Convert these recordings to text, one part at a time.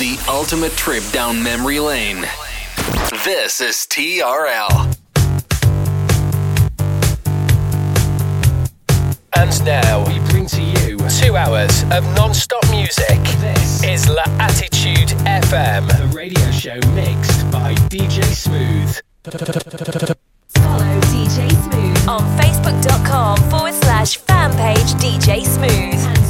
The ultimate trip down memory lane. This is TRL. And now we bring to you two hours of non stop music. This is La Attitude FM, the radio show mixed by DJ Smooth. Follow DJ Smooth on facebook.com forward slash fan page DJ Smooth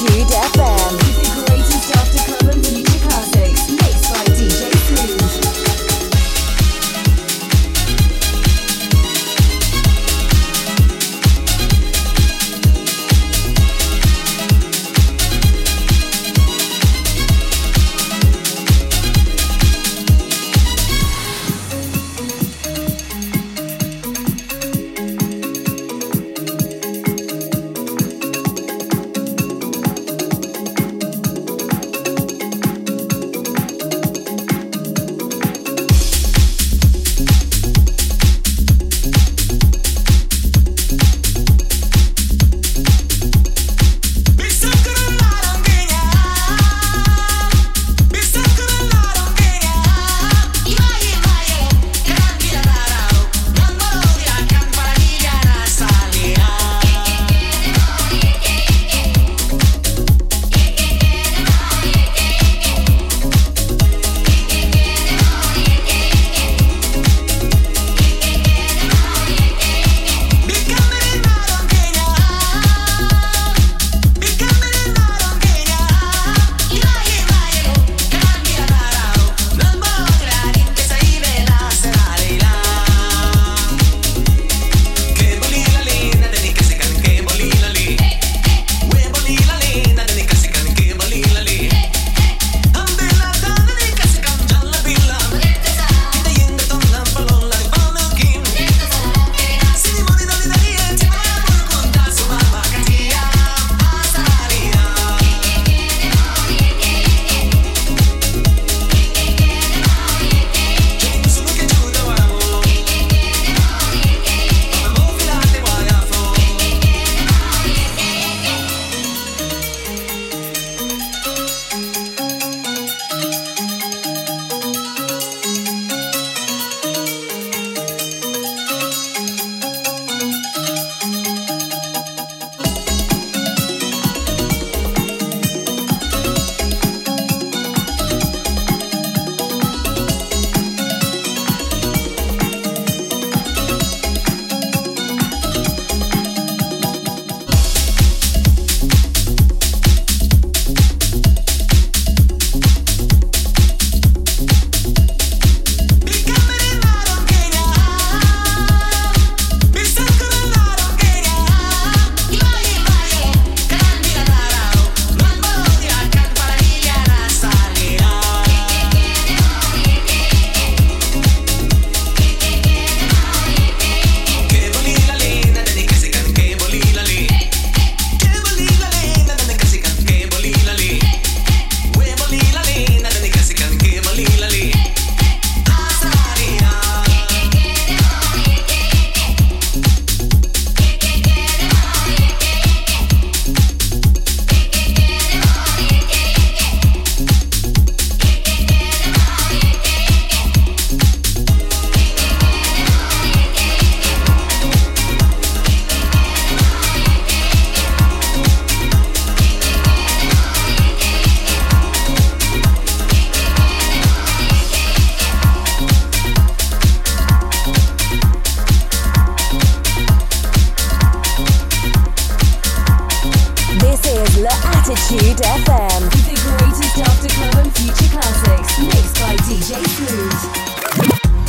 Attitude FM. This is La Attitude FM. The greatest after club and future classics, mixed by DJ Smooth.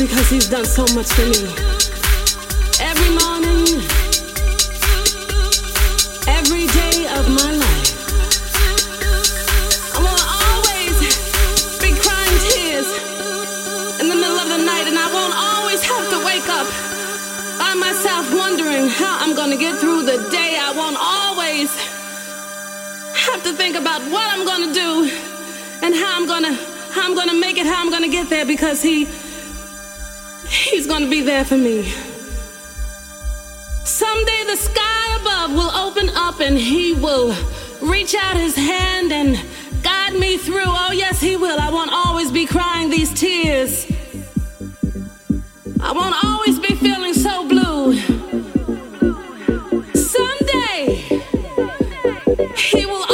Because he's done so much for me. Every morning, every day of my life. I wanna always be crying tears in the middle of the night, and I won't always have to wake up by myself wondering how I'm gonna get through the day. I won't always have to think about what I'm gonna do and how I'm gonna how I'm gonna make it, how I'm gonna get there because he he's gonna be there for me. Someday the sky above will open up and he will reach out his hand and guide me through. Oh, yes, he will. I won't always be crying these tears. I won't always be feeling so blue. Someday he will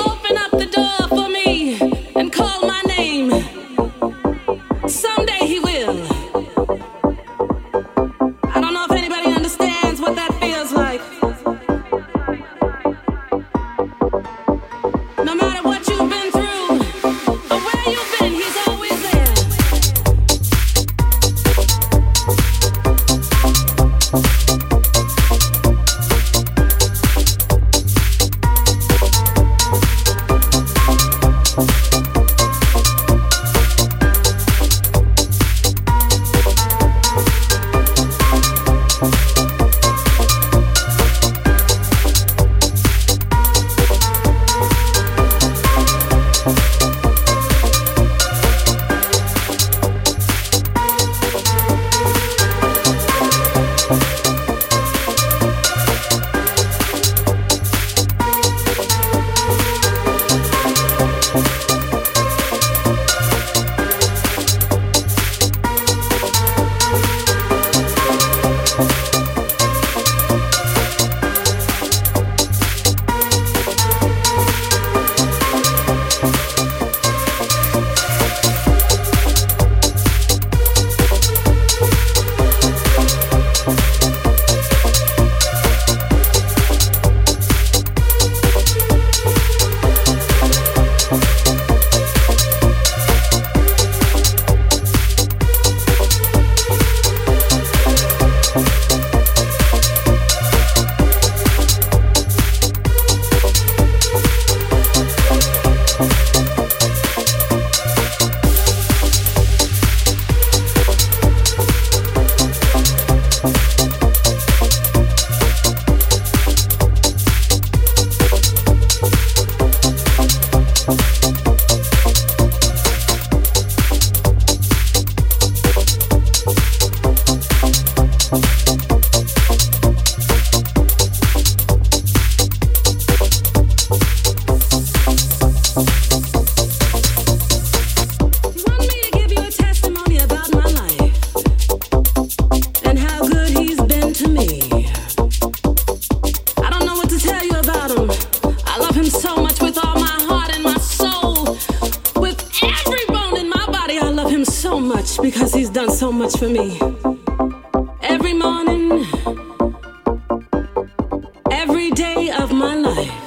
much for me. Every morning, every day of my life.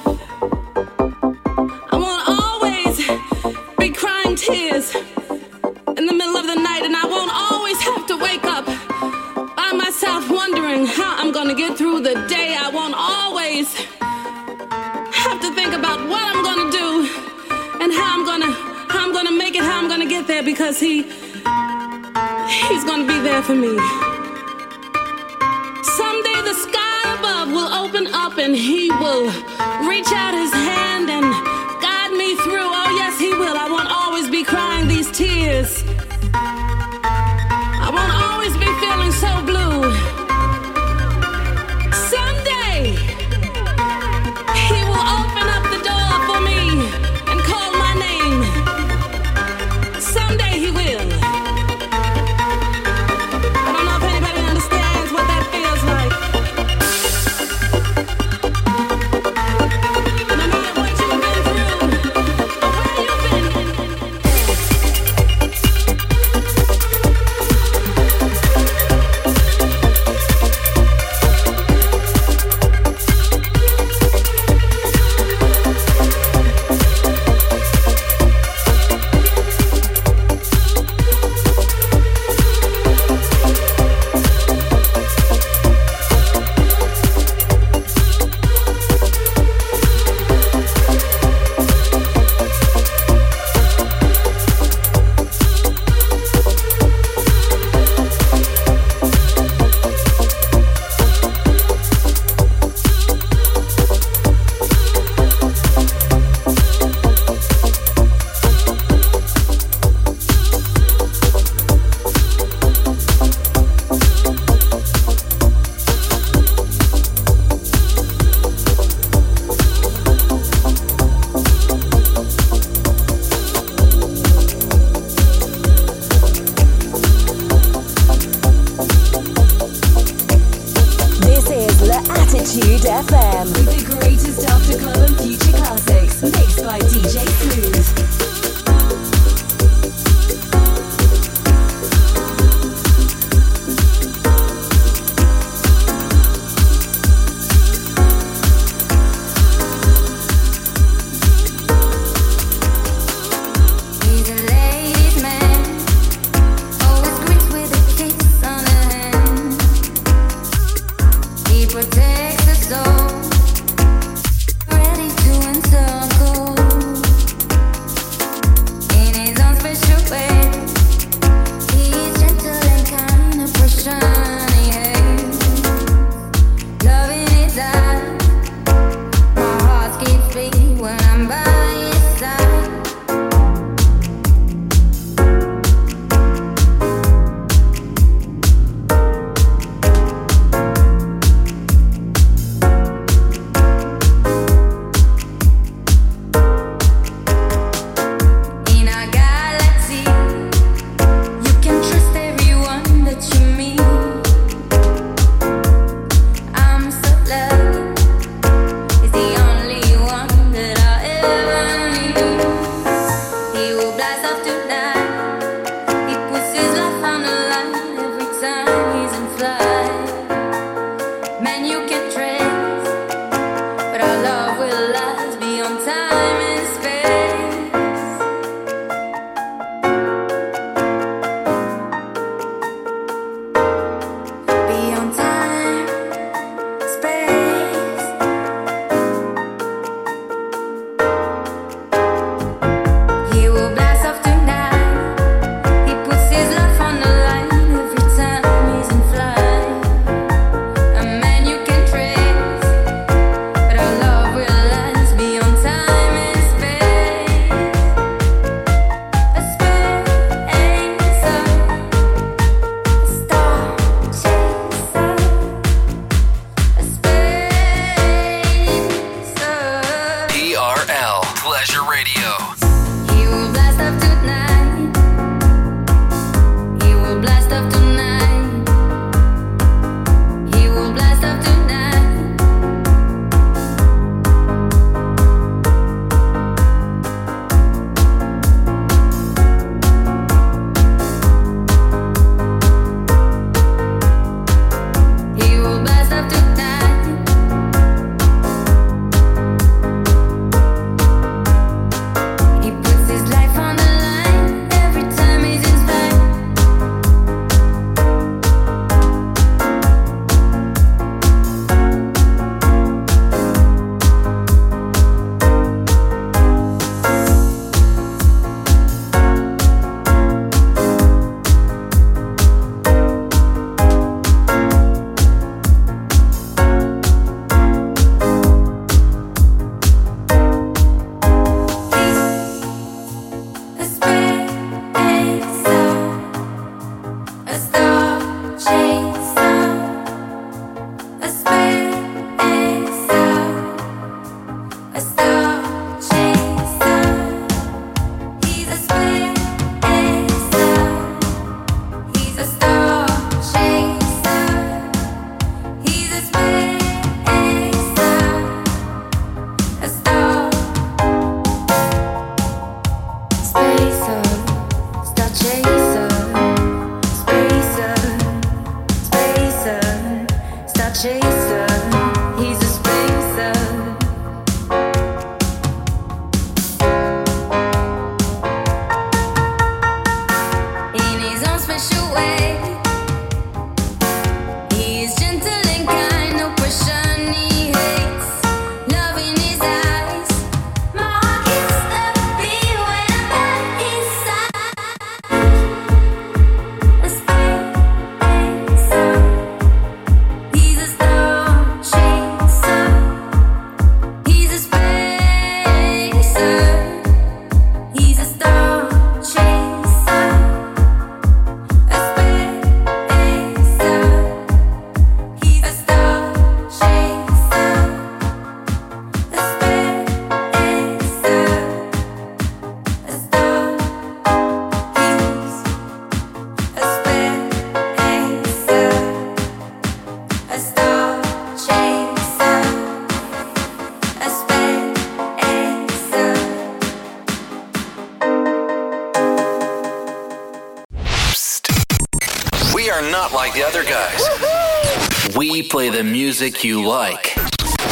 Play the music you like.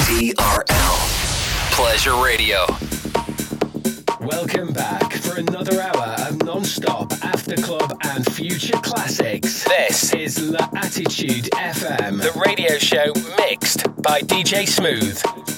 TRL Pleasure Radio. Welcome back for another hour of non-stop after club and future classics. This is L'Attitude FM, the radio show mixed by DJ Smooth.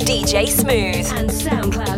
DJ Smooth. And SoundCloud.com